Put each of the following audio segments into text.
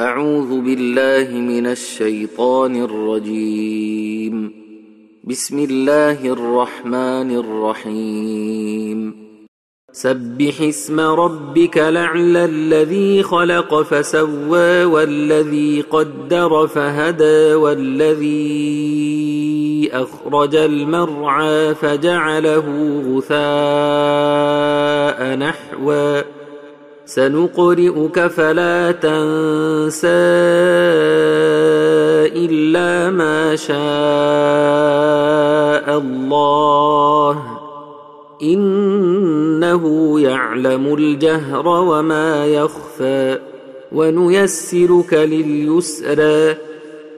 أعوذ بالله من الشيطان الرجيم. بسم الله الرحمن الرحيم. سبح اسم ربك لعل الذي خلق فسوى والذي قدر فهدى والذي أخرج المرعى فجعله غثاء نحوًا سنقرئك فلا تنسى إلا ما شاء الله. إنه يعلم الجهر وما يخفى ونيسرك لليسرى.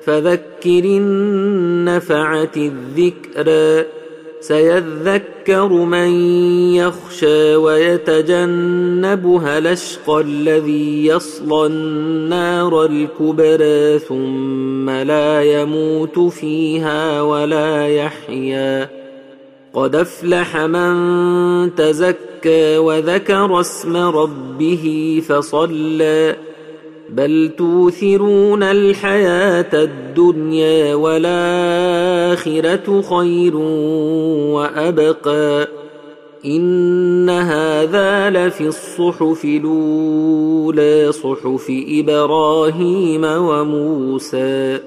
فذكر النفعة الذكرى. سيذكر من يخشى ويتجنبها الأشقى الذي يصلى النار الكبرى ثم لا يموت فيها ولا يحيا. قد أفلح من تزكى وذكر اسم ربه فصلى. بل توثرون الحياة الدنيا والاخره خير وابقى ان هذا لفي الصحف الاولى صحف إبراهيم وموسى